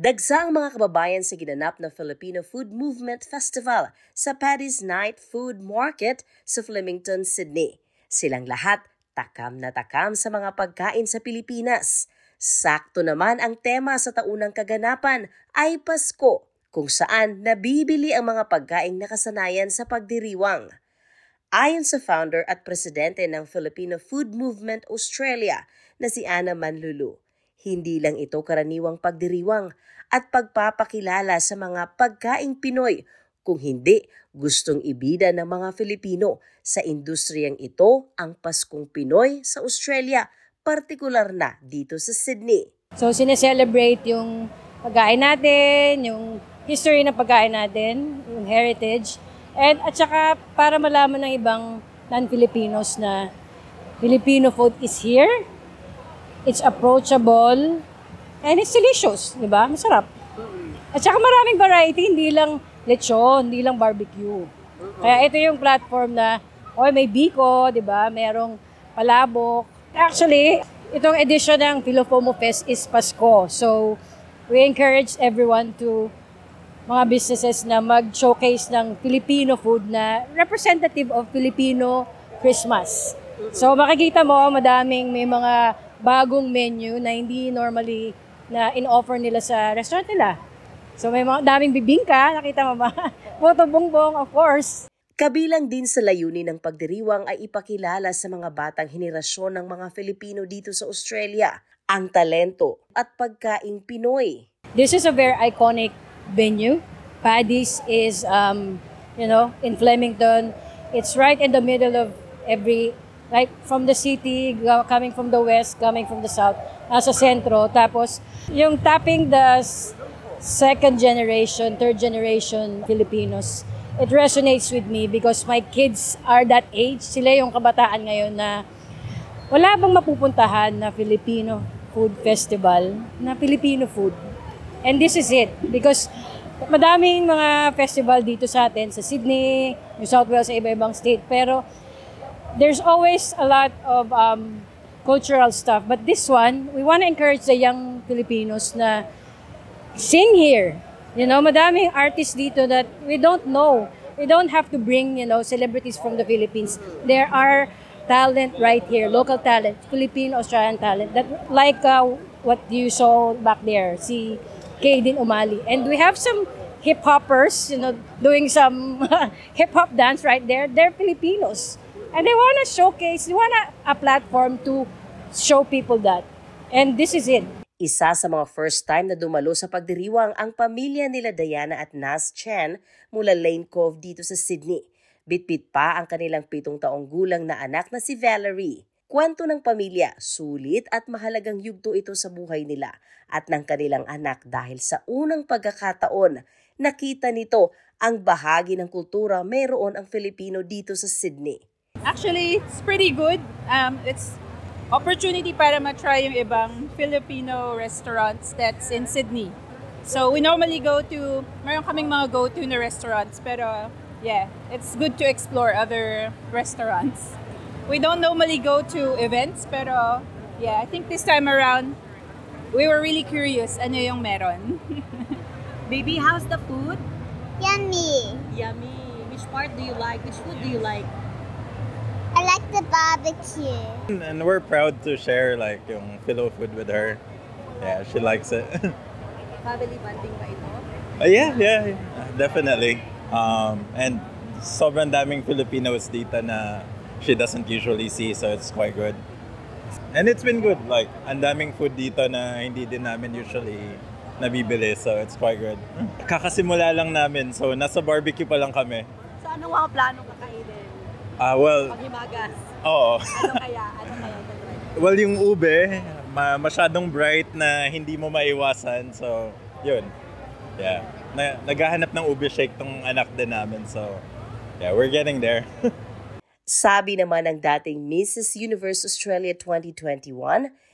Dagsa ang mga kababayan sa ginanap na Filipino Food Movement Festival sa Paddy's Night Food Market sa Flemington, Sydney. Silang lahat takam na takam sa mga pagkain sa Pilipinas. Sakto naman ang tema sa taunang kaganapan ay Pasko, kung saan nabibili ang mga pagkaing nakasanayan sa pagdiriwang. Ayon sa founder at presidente ng Filipino Food Movement Australia na si Ana Manlulu, hindi lang ito karaniwang pagdiriwang at pagpapakilala sa mga pagkaing Pinoy, kung hindi gustong ibida ng mga Filipino sa industriyang ito ang Paskong Pinoy sa Australia, partikular na dito sa Sydney. So sineselebrate yung pagkain natin, yung history ng pagkain natin, yung heritage, and at saka para malaman ng ibang non-Filipinos na Filipino food is here, it's approachable, and it's delicious, di ba? Masarap. At saka maraming variety, hindi lang lechon, hindi lang barbecue. Kaya ito yung platform na, oh, may biko, di ba? Merong palabok. Actually, itong edition ng Filofomo Fest is Pasko. So, we encourage everyone to mga businesses na mag-showcase ng Filipino food na representative of Filipino Christmas. So makikita mo, madaming may mga bagong menu na hindi normally na in-offer nila sa restaurant nila. So may mga daming bibingka, nakita mo ba? Puto bongbong, of course. Kabilang din sa layunin ng pagdiriwang ay ipakilala sa mga batang henerasyon ng mga Filipino dito sa Australia ang talento at pagkaing Pinoy. This is a very iconic venue. Paddy's is, um, you know, in Flemington. It's right in the middle of every, like from the city, coming from the west, coming from the south, nasa sentro. Tapos, yung tapping the second generation, third generation Filipinos, it resonates with me because my kids are that age. Sila yung kabataan ngayon na wala bang mapupuntahan na Filipino food festival na Filipino food. And this is it because madaming mga festival dito sa atin sa Sydney, New South Wales, sa iba-ibang state. Pero there's always a lot of um, cultural stuff. But this one, we want to encourage the young Filipinos na sing here. You know, madaming artists dito that we don't know. We don't have to bring, you know, celebrities from the Philippines. There are talent right here, local talent, Filipino Australian talent that like uh, what you saw back there, si Kaden Umali. And we have some hip hoppers, you know, doing some hip hop dance right there. They're Filipinos. And they want to showcase, they want a, platform to show people that. And this is it. Isa sa mga first time na dumalo sa pagdiriwang ang pamilya nila Diana at Nas Chen mula Lane Cove dito sa Sydney. Bitbit pa ang kanilang pitong taong gulang na anak na si Valerie. Kwento ng pamilya, sulit at mahalagang yugto ito sa buhay nila at ng kanilang anak dahil sa unang pagkakataon, nakita nito ang bahagi ng kultura meron ang Filipino dito sa Sydney. Actually, it's pretty good. Um, it's opportunity para ma-try yung ibang Filipino restaurants that's in Sydney. So we normally go to, meron kaming mga go-to na restaurants, pero yeah, it's good to explore other restaurants. We don't normally go to events, pero yeah, I think this time around, we were really curious ano yung meron. Baby, how's the food? Yummy. Yummy. Which part do you like? Which food do you like? Like the barbecue. And we're proud to share like yung Philo food with her. Yeah, she likes it. Family bonding ba ito? Uh, yeah, yeah, yeah, definitely. Um, and sobrang daming Filipinos dito na she doesn't usually see, so it's quite good. And it's been good. Like, ang daming food dito na hindi din namin usually nabibili, so it's quite good. Kakasimula lang namin, so nasa barbecue pa lang kami. So ano mga plano? Ah, well, Paghimagas. oo. Ano kaya? Ano kaya? Well, yung ube, ma- masyadong bright na hindi mo maiwasan. So, yun. Yeah. Na- naghahanap ng ube shake tong anak din namin. So, yeah, we're getting there. Sabi naman ng dating Mrs. Universe Australia 2021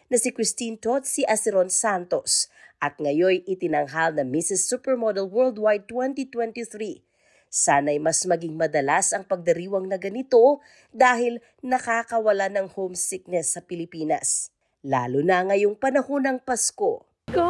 na si Christine Totsi Asiron Santos at ngayoy itinanghal na Mrs. Supermodel Worldwide 2023. Sana'y mas maging madalas ang pagdiriwang na ganito dahil nakakawala ng homesickness sa Pilipinas. Lalo na ngayong panahon ng Pasko. Ko,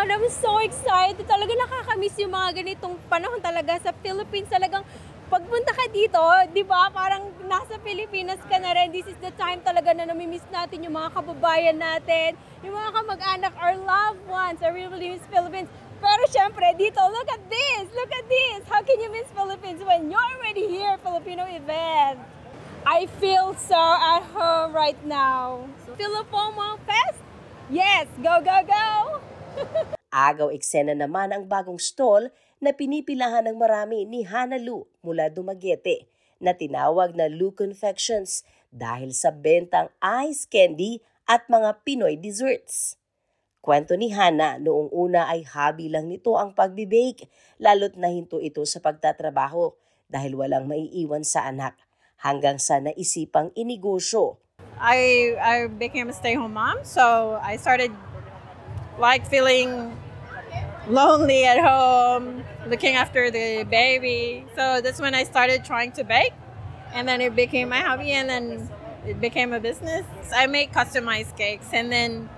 ano I'm so excited. Talaga nakakamiss yung mga ganitong panahon talaga sa Philippines. Talagang pagpunta ka dito, di ba, parang nasa Pilipinas ka na rin. This is the time talaga na namimiss natin yung mga kababayan natin, yung mga kamag-anak, our loved ones. I really miss Philippines. Pero syempre, dito, look at this! Look at this! How can you miss Philippines when you're already here, Filipino event? I feel so at home right now. Philippine Fest? Yes! Go, go, go! Agaw eksena naman ang bagong stall na pinipilahan ng marami ni Hana Lu mula Dumaguete na tinawag na Lu Confections dahil sa bentang ice candy at mga Pinoy desserts. Kwento ni Hana, noong una ay hobby lang nito ang pagbibake, lalo't nahinto ito sa pagtatrabaho dahil walang maiiwan sa anak hanggang sa naisipang inegosyo. I I became a stay-home mom, so I started like feeling lonely at home, looking after the baby. So that's when I started trying to bake, and then it became my hobby, and then it became a business. I make customized cakes, and then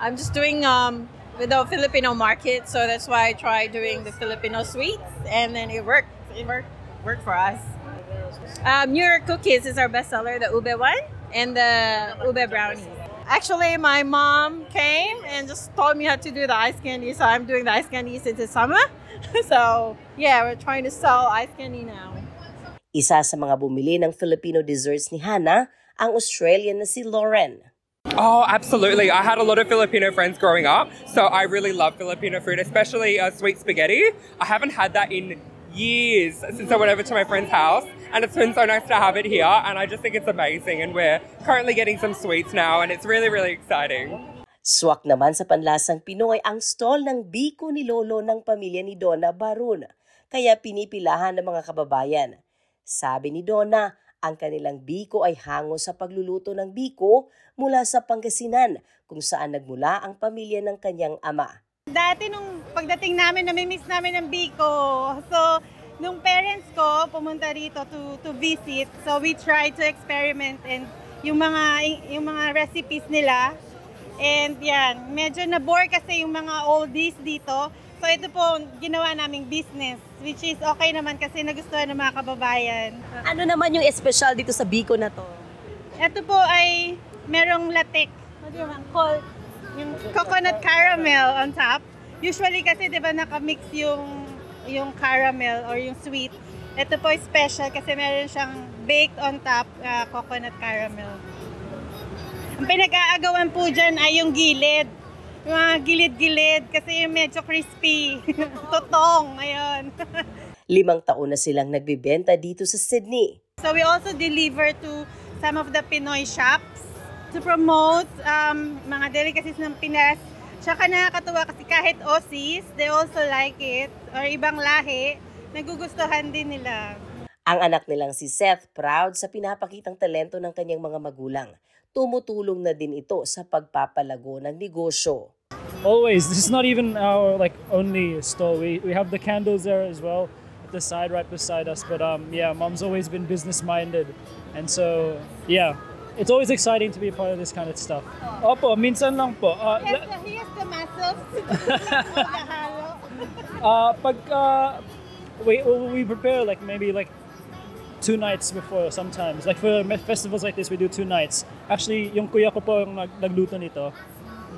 I'm just doing um with the Filipino market, so that's why I tried doing the Filipino sweets, and then it worked. It worked worked for us. Um, New York cookies is our bestseller, the ube one and the ube brownie. Actually, my mom came and just told me how to do the ice candy, so I'm doing the ice candy since the summer. so yeah, we're trying to sell ice candy now. Isa sa mga bumili ng Filipino desserts ni Hana, ang Australian na si Lauren. Oh, absolutely. I had a lot of Filipino friends growing up, so I really love Filipino food, especially uh, sweet spaghetti. I haven't had that in years since I went over to my friend's house, and it's been so nice to have it here, and I just think it's amazing. And we're currently getting some sweets now, and it's really, really exciting. Swak naman sa panlasang Pinoy ang stall ng biko ni Lolo ng pamilya ni Donna Barun, kaya pinipilahan ng mga kababayan. Sabi ni Donna, ang kanilang biko ay hango sa pagluluto ng biko mula sa Pangasinan kung saan nagmula ang pamilya ng kanyang ama. Dati nung pagdating namin, namimiss namin ng Biko. So, nung parents ko pumunta rito to to visit, so we try to experiment and yung mga yung mga recipes nila. And yan, medyo na-bore kasi yung mga oldies dito. So ito po, ginawa naming business, which is okay naman kasi nagustuhan ng mga kababayan. Ano naman yung espesyal dito sa Biko na to? Ito po ay merong latek. What do you call? Yung coconut caramel on top. Usually kasi 'di ba nakamix yung yung caramel or yung sweet. Ito po is special kasi meron siyang baked on top uh, coconut caramel. Ang pinag-aagawan po dyan ay yung gilid. Mga gilid-gilid kasi yung medyo crispy. Totong, ayun. Limang taon na silang nagbibenta dito sa Sydney. So we also deliver to some of the Pinoy shops to promote um, mga delicacies ng Pinas. Tsaka nakakatuwa kasi kahit Aussies, they also like it, or ibang lahi, nagugustuhan din nila. Ang anak nilang si Seth proud sa pinapakitang talento ng kanyang mga magulang. Tumutulong na din ito sa pagpapalago ng negosyo. Always. This is not even our like only store. We we have the candles there as well at the side right beside us. But um yeah, mom's always been business minded. And so yeah, it's always exciting to be a part of this kind of stuff. Opo, minsan lang po. Uh, He has the, he the muscles. Uh, pag uh, we we prepare like maybe like two nights before sometimes. Like for festivals like this, we do two nights. Actually, yung kuya ko po yung nagluto nito.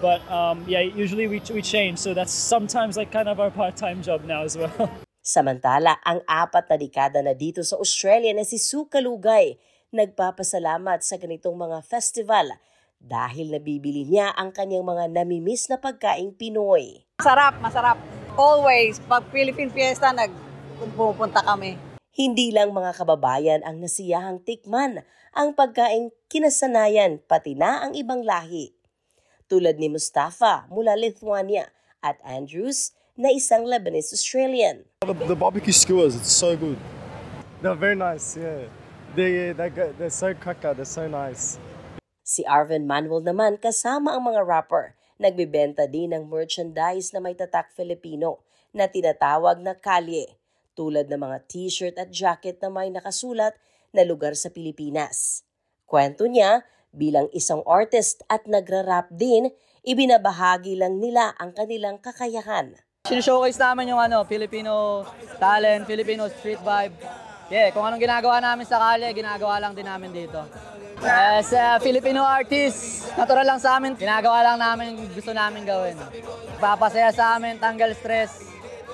But um, yeah, usually we, we change. So that's sometimes like kind of our part-time job now as well. Samantala, ang apat na dekada na dito sa Australia na si Sue Kalugay, nagpapasalamat sa ganitong mga festival dahil nabibili niya ang kanyang mga namimiss na pagkaing Pinoy. Masarap, masarap. Always, pag Philippine Fiesta, nag pupunta kami. Hindi lang mga kababayan ang nasiyahang tikman ang pagkaing kinasanayan pati na ang ibang lahi. Tulad ni Mustafa mula Lithuania at Andrews na isang Lebanese-Australian. The, the barbecue skewers, it's so good. They're very nice, yeah. They, they, they're so cracker, they're so nice. Si Arvin Manuel naman kasama ang mga rapper. Nagbibenta din ng merchandise na may tatak Filipino na tinatawag na kalye, tulad ng mga t-shirt at jacket na may nakasulat na lugar sa Pilipinas. Kwento niya, bilang isang artist at nagra-rap din, Ibinabahagi lang nila ang kanilang kakayahan. Sinishowcase namin yung ano, Filipino talent, Filipino street vibe. Yeah, kung anong ginagawa namin sa kalye, ginagawa lang din namin dito. As a Filipino artist, natural lang sa amin, ginagawa lang namin yung gusto namin gawin. Papasaya sa amin, tanggal stress,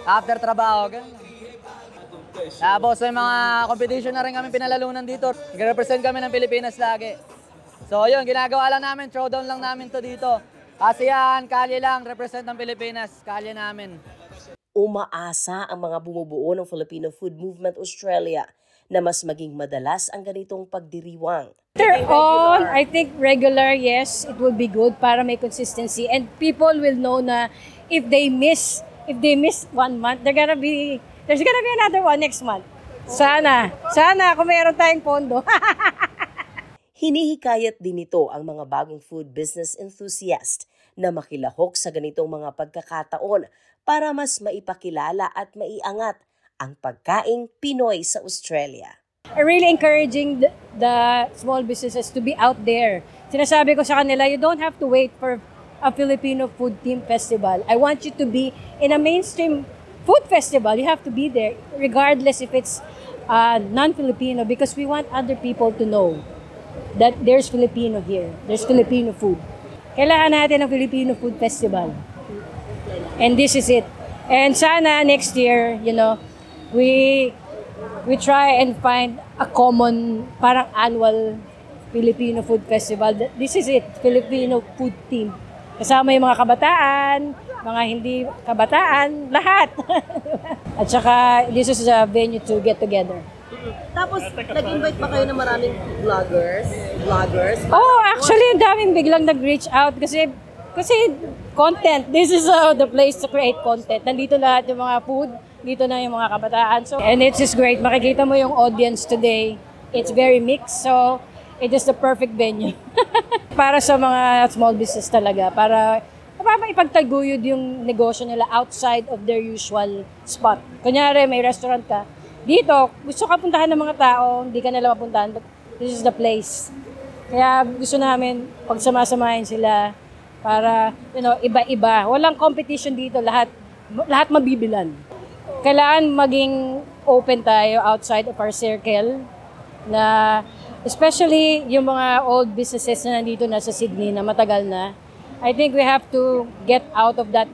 after trabaho, ganun. Tapos may mga competition na rin kami pinalalunan dito. Nag-represent kami ng Pilipinas lagi. So yun, ginagawa lang namin, throwdown lang namin to dito. ASEAN, kalye lang, represent ng Pilipinas, kalye namin. Umaasa ang mga bumubuo ng Filipino Food Movement Australia na mas maging madalas ang ganitong pagdiriwang. They're all, I think, regular, yes, it will be good para may consistency. And people will know na if they miss, if they miss one month, they're gonna be, there's gonna be another one next month. Sana, sana kung mayroon tayong pondo. Hinihikayat din ito ang mga bagong food business enthusiast na makilahok sa ganitong mga pagkakataon para mas maipakilala at maiangat ang pagkaing Pinoy sa Australia. I'm really encouraging the, the small businesses to be out there. Sinasabi ko sa kanila, you don't have to wait for a Filipino food team festival. I want you to be in a mainstream food festival. You have to be there, regardless if it's uh, non-Filipino, because we want other people to know that there's Filipino here. There's Filipino food. Kailangan natin ng Filipino Food Festival. And this is it. And sana next year, you know, we we try and find a common parang annual Filipino Food Festival. This is it, Filipino food team. Kasama yung mga kabataan, mga hindi kabataan, lahat. At saka, this is a venue to get together. Tapos, nag-invite ba kayo ng maraming vloggers? Vloggers? Oh, actually, ang daming biglang nag-reach out kasi kasi content. This is uh, the place to create content. Nandito lahat yung mga food, dito na yung mga kabataan. So, and it's just great. Makikita mo yung audience today. It's very mixed. So, it is the perfect venue. para sa mga small business talaga. Para para ipagtaguyod yung negosyo nila outside of their usual spot. Kunyari, may restaurant ka. Dito, gusto ka puntahan ng mga tao, hindi ka nila mapuntahan, but this is the place. Kaya gusto namin pagsamasamahin sila para, you know, iba-iba. Walang competition dito, lahat lahat mabibilan. Kailangan maging open tayo outside of our circle na especially yung mga old businesses na nandito na sa Sydney na matagal na. I think we have to get out of that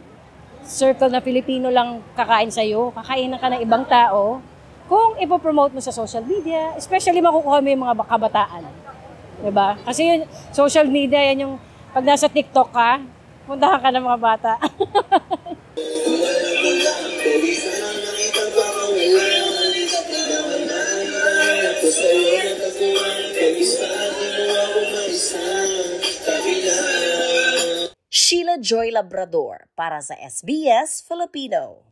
circle na Filipino lang kakain sa'yo, kakainan ka ng ibang tao. Kung ipopromote mo sa social media, especially makukuha mo yung mga kabataan. Diba? Kasi yung social media, yan yung pag nasa TikTok ka, puntahan ka ng mga bata. Sheila Joy Labrador para sa SBS Filipino.